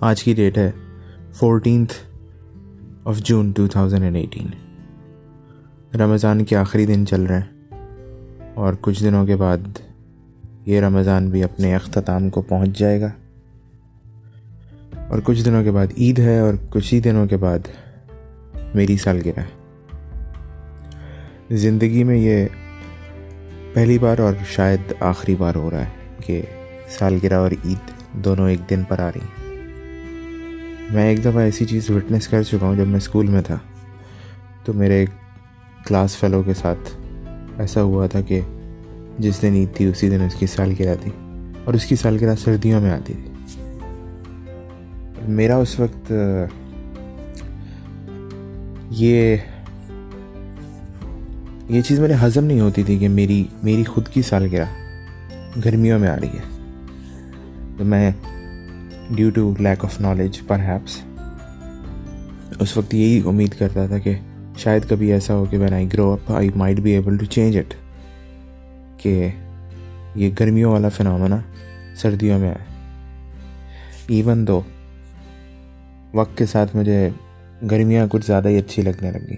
آج کی ڈیٹ ہے fourteenth of June two thousand and eighteen Ramzan کے آخری دن چل رہے ہیں اور کچھ دنوں کے بعد یہ رمضان بھی اپنے اختتام کو پہنچ جائے گا۔ اور کچھ دنوں کے بعد عید ہے اور کچھ ہی دنوں کے بعد میری سالگرہ زندگی میں یہ پہلی بار اور شاید آخری بار ہو رہا ہے کہ سالگرہ اور عید دونوں ایک دن پر آ رہی ہیں۔ میں ایک دفعہ ایسی چیز وٹنس کر چکا ہوں جب میں اسکول میں تھا۔ تو میرے ایک کلاس فیلو کے ساتھ ایسا ہوا تھا کہ جس دن عید تھی، اسی دن اس کی سالگرہ تھی اور اس کی سالگرہ سردیوں میں آتی تھی۔ میرا اس وقت، یہ یہ چیز میرے ہضم نہیں ہوتی تھی کہ میری میری خود کی سالگرہ گرمیوں میں آ رہی ہے۔ تو میں due to lack of knowledge per heaps اس وقت یہی امید کرتا تھا کہ شاید کبھی ایسا ہو کہ when I grow up I might be able to change it کہ یہ گرمیوں والا فنامنا سردیوں میں آئے ایون دو وقت کے ساتھ مجھے گرمیاں کچھ زیادہ ہی اچھی لگنے لگی.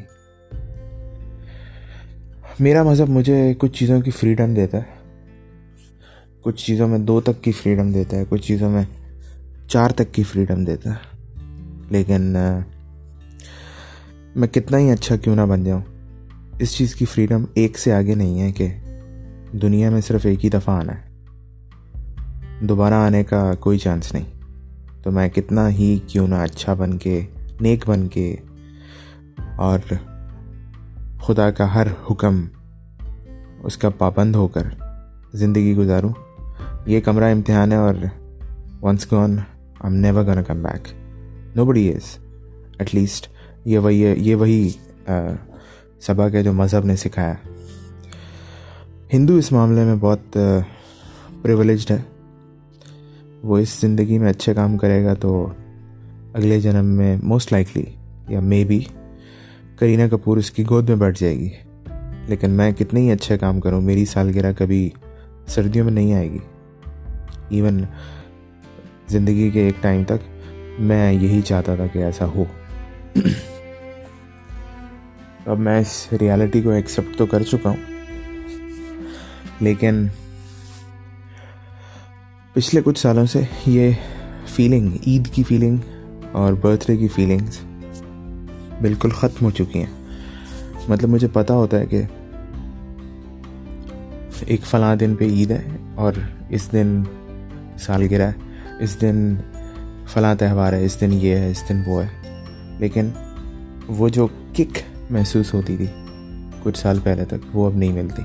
میرا مذہب مجھے کچھ چیزوں کی فریڈم دیتا ہے. کچھ چیزوں میں دو تک کی فریڈم دیتا ہے. کچھ چیزوں میں چار تک کی فریڈم دیتا ہے۔ لیکن میں کتنا ہی اچھا کیوں نہ بن جاؤں۔ اس چیز کی فریڈم ایک سے آگے نہیں ہے کہ دنیا میں صرف ایک ہی دفعہ آنا ہے۔ دوبارہ آنے کا کوئی چانس نہیں۔ تو میں کتنا ہی کیوں نہ اچھا بن کے، نیک بن کے، اور خدا کا ہر حکم اس کا پابند ہو کر زندگی گزاروں۔ یہ کمرہ امتحان ہے اور once gone I'm never gonna come back nobody is at least یہ وہی یہ وہی سبق ہے جو مذہب نے سکھایا. ہندو اس معاملے میں بہت پریولیجڈ ہے. وہ اس زندگی میں اچھے کام کرے گا تو اگلے جنم میں موسٹ لائکلی یا مے بی کرینہ کپور اس کی گود میں بیٹھ جائے گی. لیکن میں کتنے ہی اچھے کام کروں، میری سالگرہ کبھی سردیوں میں نہیں آئے گی. ایون زندگی کے ایک ٹائم تک میں یہی چاہتا تھا کہ ایسا ہو۔ اب میں اس ریالٹی کو ایکسیپٹ تو کر چکا ہوں، لیکن پچھلے کچھ سالوں سے یہ فیلنگ عید کی فیلنگ اور برتھ ڈے کی فیلنگس بالکل ختم ہو چکی ہیں۔ مطلب مجھے پتہ ہوتا ہے کہ ایک فلاں دن پہ عید ہے اور اس دن سالگرہ ہے۔ اس دن فلاں تہوار ہے، اس دن یہ ہے، اس دن وہ ہے۔ لیکن وہ جو کک محسوس ہوتی تھی کچھ سال پہلے تک، وہ اب نہیں ملتی۔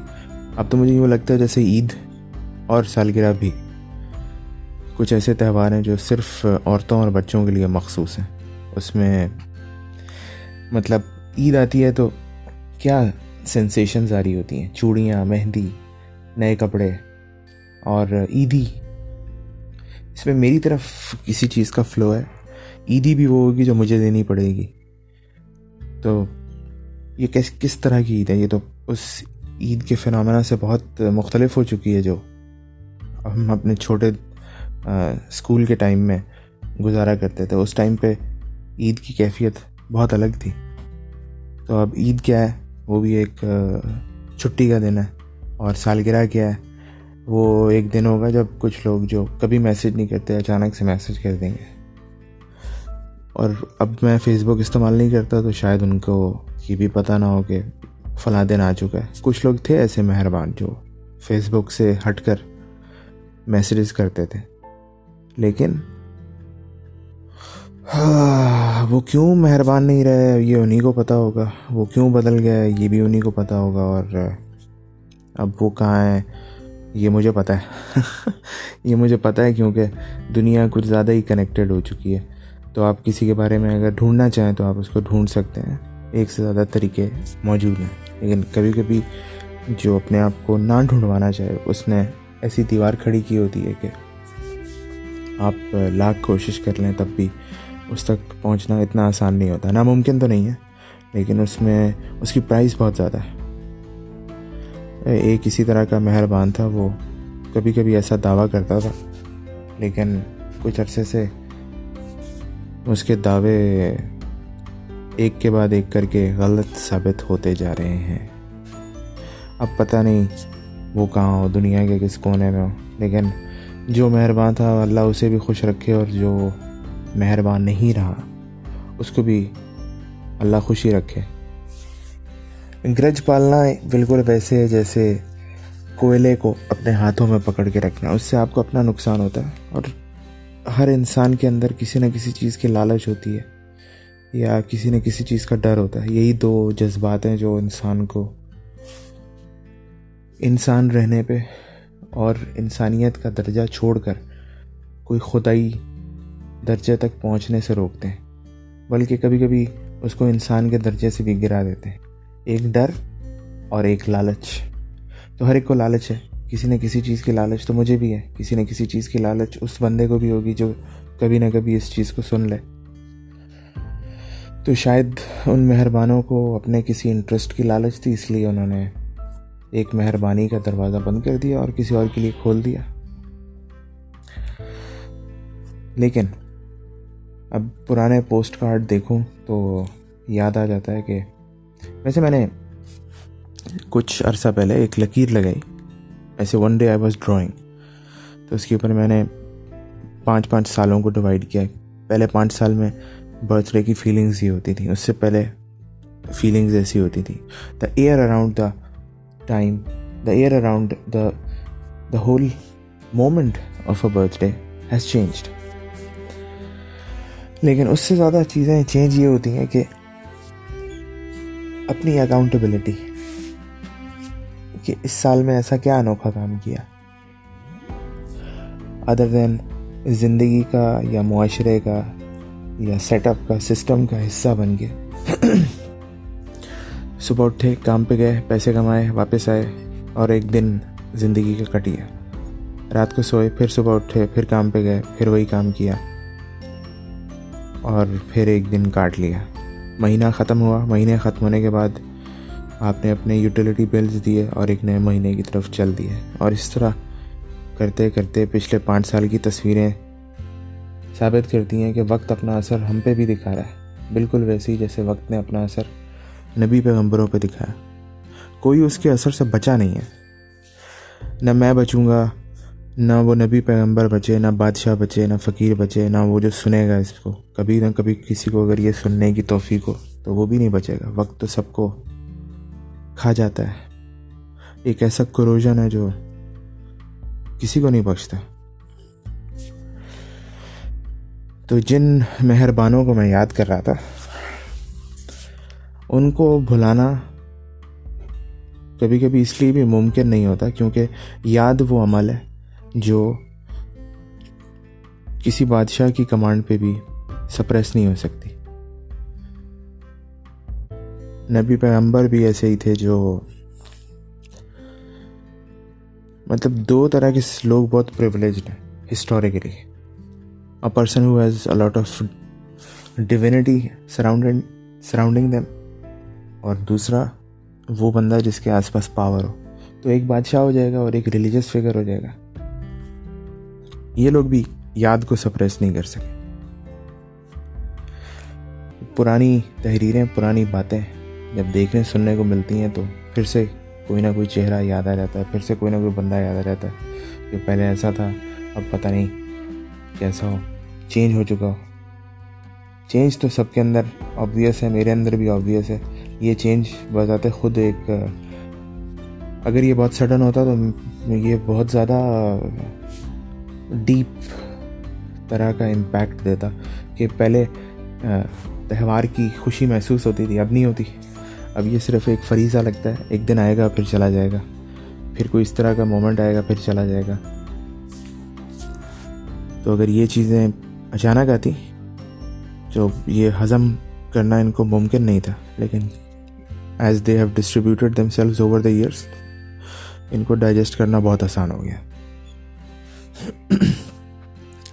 اب تو مجھے یوں لگتا ہے جیسے عید اور سالگرہ بھی۔ کچھ ایسے تہوار ہیں جو صرف عورتوں اور بچوں کے لیے مخصوص ہیں۔ اس میں مطلب عید آتی ہے تو کیا سینسیشنز آ رہی ہوتی ہیں؟ چوڑیاں، مہندی، نئے کپڑے اور عیدی اس میں میری طرف کسی چیز کا فلو ہے۔ عیدی بھی وہ ہوگی جو مجھے دینی پڑے گی۔ تو یہ کس کس طرح کی عید ہے؟ یہ تو اس عید کے فنامنا سے بہت مختلف ہو چکی ہے جو ہم اپنے چھوٹے اسکول کے ٹائم میں گزارا کرتے تھے۔ اس ٹائم پہ عید کی کیفیت بہت الگ تھی۔ تو اب عید کیا ہے؟ وہ بھی ایک چھٹی کا دن ہے اور سالگرہ کیا ہے؟ وہ ایک دن ہوگا جب کچھ لوگ جو کبھی میسج نہیں کرتے، اچانک سے میسج کر دیں گے۔ اور اب میں فیس بک استعمال نہیں کرتا تو شاید ان کو یہ بھی پتہ نہ ہو کہ فلاں دن آ چکا ہے۔ کچھ لوگ تھے ایسے مہربان جو فیس بک سے ہٹ کر میسیجز کرتے تھے۔ لیکن ہاں، وہ کیوں مہربان نہیں رہے؟ یہ انہیں کو پتہ ہوگا۔ وہ کیوں بدل گیا ہے یہ بھی انہیں کو پتہ ہوگا۔ اور اب وہ کہاں ہیں؟ یہ مجھے پتہ ہے۔ یہ مجھے پتہ ہے کیونکہ دنیا کچھ زیادہ ہی کنیکٹیڈ ہو چکی ہے۔ تو آپ کسی کے بارے میں اگر ڈھونڈنا چاہیں تو آپ اس کو ڈھونڈ سکتے ہیں۔ ایک سے زیادہ طریقے موجود ہیں۔ لیکن کبھی کبھی جو اپنے آپ کو نہ ڈھونڈوانا چاہے، اس نے ایسی دیوار کھڑی کی ہوتی ہے کہ آپ لاکھ کوشش کر لیں تب بھی اس تک پہنچنا اتنا آسان نہیں ہوتا۔ ناممکن تو نہیں ہے، لیکن اس میں اس کی پرائز بہت زیادہ ہے۔ ایک اسی طرح کا مہربان تھا، وہ کبھی کبھی ایسا دعویٰ کرتا تھا۔ لیکن کچھ عرصے سے اس کے دعوے ایک کے بعد ایک کر کے غلط ثابت ہوتے جا رہے ہیں۔ اب پتہ نہیں وہ کہاں ہو، دنیا کے کس کونے میں ہو۔ لیکن جو مہربان تھا، اللہ اسے بھی خوش رکھے اور جو مہربان نہیں رہا، اس کو بھی اللہ خوشی رکھے۔ گرج پالنا بالکل ویسے ہے جیسے کوئلے کو اپنے ہاتھوں میں پکڑ کے رکھنا، اس سے آپ کو اپنا نقصان ہوتا ہے اور ہر انسان کے اندر کسی نہ کسی چیز کی لالچ ہوتی ہے یا کسی نہ کسی چیز کا ڈر ہوتا ہے۔ یہی دو جذبات ہیں جو انسان کو، انسان رہنے پہ اور انسانیت کا درجہ چھوڑ کر کوئی خدائی درجے تک پہنچنے سے روکتے ہیں، بلکہ کبھی کبھی اس کو انسان کے درجے سے بھی گرا دیتے ہیں۔ ایک ڈر اور ایک لالچ۔ تو ہر ایک کو لالچ ہے۔ کسی نہ کسی چیز کی لالچ تو مجھے بھی ہے۔ کسی نہ کسی چیز کی لالچ اس بندے کو بھی ہوگی جو کبھی نہ کبھی اس چیز کو سن لے۔ تو شاید ان مہربانوں کو اپنے کسی انٹرسٹ کی لالچ تھی، اس لیے انہوں نے ایک مہربانی کا دروازہ بند کر دیا اور کسی اور کے لیے کھول دیا۔ لیکن اب پرانے پوسٹ کارڈ دیکھوں تو یاد آ جاتا ہے کہ ویسے میں نے کچھ عرصہ پہلے ایک لکیر لگائی، ایسے one day I was drawing تو اس کے اوپر میں نے پانچ پانچ سالوں کو ڈیوائڈ کیا۔ پہلے پانچ سال میں برتھ ڈے کی فیلنگز یہ ہوتی تھیں، اس سے پہلے فیلنگز ایسی ہوتی تھیں۔ The air around the time the air around the the whole moment of a birthday has changed لیکن اس سے زیادہ چیزیں چینج یہ ہوتی ہیں کہ اپنی اکاؤنٹیبلٹی کہ اس سال میں ایسا کیا انوکھا کام کیا؟ ادر دین زندگی کا یا معاشرے کا یا سیٹ اپ کا سسٹم کا حصہ بن گیا صبح اٹھے، کام پہ گئے، پیسے کمائے، واپس آئے اور ایک دن زندگی کا کٹیا رات کو سوئے، پھر صبح اٹھے، پھر کام پہ گئے، پھر وہی کام کیا اور پھر ایک دن کاٹ لیا۔ مہینہ ختم ہوا۔ مہینے ختم ہونے کے بعد آپ نے اپنے یوٹیلیٹی بلز دیے اور ایک نئے مہینے کی طرف چل دیے۔ اور اس طرح کرتے کرتے پچھلے پانچ سال کی تصویریں ثابت کرتی ہیں کہ وقت اپنا اثر ہم پہ بھی دکھا رہا ہے۔ بالکل ویسے ہی جیسے وقت نے اپنا اثر نبی پیغمبروں پہ دکھایا۔ کوئی اس کے اثر سے بچا نہیں ہے۔ نہ میں بچوں گا نہ وہ نبی پیغمبر بچے، نہ بادشاہ بچے، نہ فقیر بچے، نہ وہ جو سنے گا اس کو۔ کبھی نہ کبھی کسی کو اگر یہ سننے کی توفیق ہو تو وہ بھی نہیں بچے گا۔ وقت تو سب کو کھا جاتا ہے۔ ایک ایسا کروجن ہے جو کسی کو نہیں بخشتا۔ تو جن مہربانوں کو میں یاد کر رہا تھا، ان کو بھلانا کبھی کبھی اس لیے بھی ممکن نہیں ہوتا کیونکہ یاد وہ عمل ہے۔ جو کسی بادشاہ کی کمانڈ پہ بھی سپریس نہیں ہو سکتی۔ نبی پیغمبر بھی ایسے ہی تھے جو مطلب دو طرح کے لوگ بہت پریولیجڈ ہیں historically a person who has a lot of divinity surrounding surrounding them اور دوسرا وہ بندہ جس کے آس پاس پاور ہو۔ تو ایک بادشاہ ہو جائے گا اور ایک ریلیجس فگر ہو جائے گا۔ یہ لوگ بھی یاد کو سپریس نہیں کر سکے۔ پرانی تحریریں، پرانی باتیں جب دیکھنے، سننے کو ملتی ہیں تو پھر سے کوئی نہ کوئی چہرہ یاد آ جاتا ہے، پھر سے کوئی نہ کوئی بندہ یاد آ جاتا ہے۔ جو پہلے ایسا تھا، اب پتہ نہیں کیسا ہو چینج ہو چکا ہو۔ چینج تو سب کے اندر آبویس ہے، میرے اندر بھی آبویس ہے۔ یہ چینج بذات خود ایک، اگر یہ بہت سڈن ہوتا تو یہ بہت زیادہ ڈیپ طرح کا امپیکٹ دیتا کہ پہلے تہوار کی خوشی محسوس ہوتی تھی اب نہیں ہوتی اب یہ صرف ایک فریضہ لگتا ہے ایک دن آئے گا پھر چلا جائے گا پھر کوئی اس طرح کا مومنٹ آئے گا پھر چلا جائے گا تو اگر یہ چیزیں اچانک آتی جو یہ ہضم کرنا ان کو ممکن نہیں تھا لیکن as they have distributed themselves over the years ان کو ڈائجسٹ کرنا بہت آسان ہو گیا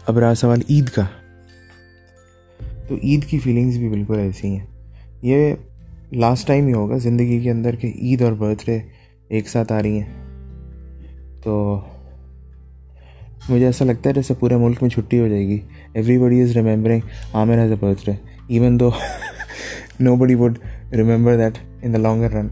اب رہا سوال عید کا۔ تو عید کی فیلنگس بھی بالکل ایسی ہیں۔ یہ لاسٹ ٹائم ہی ہوگا زندگی کے اندر کہ عید اور برتھ ڈے ایک ساتھ آ رہی ہیں۔ تو مجھے ایسا لگتا ہے جیسے پورے ملک میں چھٹی ہو جائے گی۔ Everybody is remembering Aamir has a birthday even though nobody would remember that in the longer run